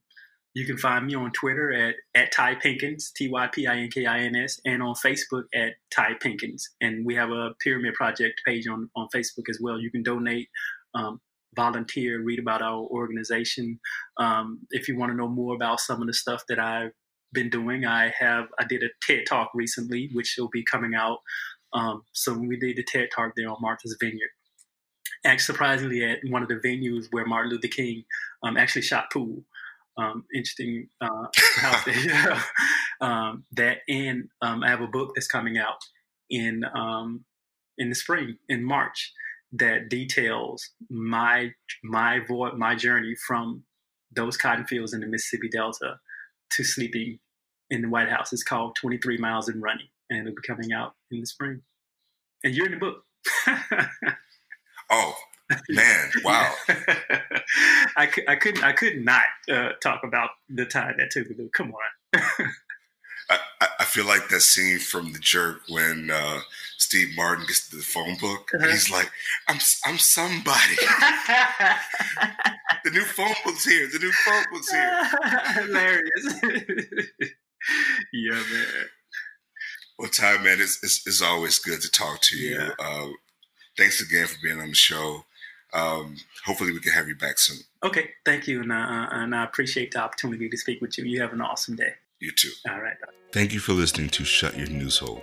you can find me on Twitter at, at Ty Pinkins, T Y P I N K I N S, and on Facebook at Ty Pinkins. And we have a Pyramid Project page on, on Facebook as well. You can donate, um, volunteer, read about our organization. Um, if you want to know more about some of the stuff that I've been doing, I have I did a TED Talk recently, which will be coming out. Um, so we did the TED Talk there on Martha's Vineyard. And surprisingly, at one of the venues where Martin Luther King um, actually shot pool um, interesting uh, house there. um, that and um, I have a book that's coming out in um, in the spring in March that details my my vo- my journey from those cotton fields in the Mississippi Delta to sleeping in the White House. It's called 23 Miles and Running, and it'll be coming out in the spring. And you're in the book. oh, Man, wow. I, could, I couldn't I could not uh, talk about the time that took. Me. Come on. I, I feel like that scene from The Jerk when uh, Steve Martin gets the phone book. Uh-huh. he's like, "I'm I'm somebody." the new phone book's here. The new phone book's here. Hilarious. yeah, man. Well, Ty, man, it's, it's, it's always good to talk to you. Yeah. Uh, thanks again for being on the show um, hopefully we can have you back soon. Okay, thank you, and, uh, and I appreciate the opportunity to speak with you. You have an awesome day. You too. All right. Thank you for listening to Shut Your News Hole.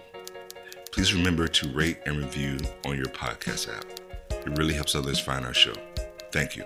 Please remember to rate and review on your podcast app. It really helps others find our show. Thank you.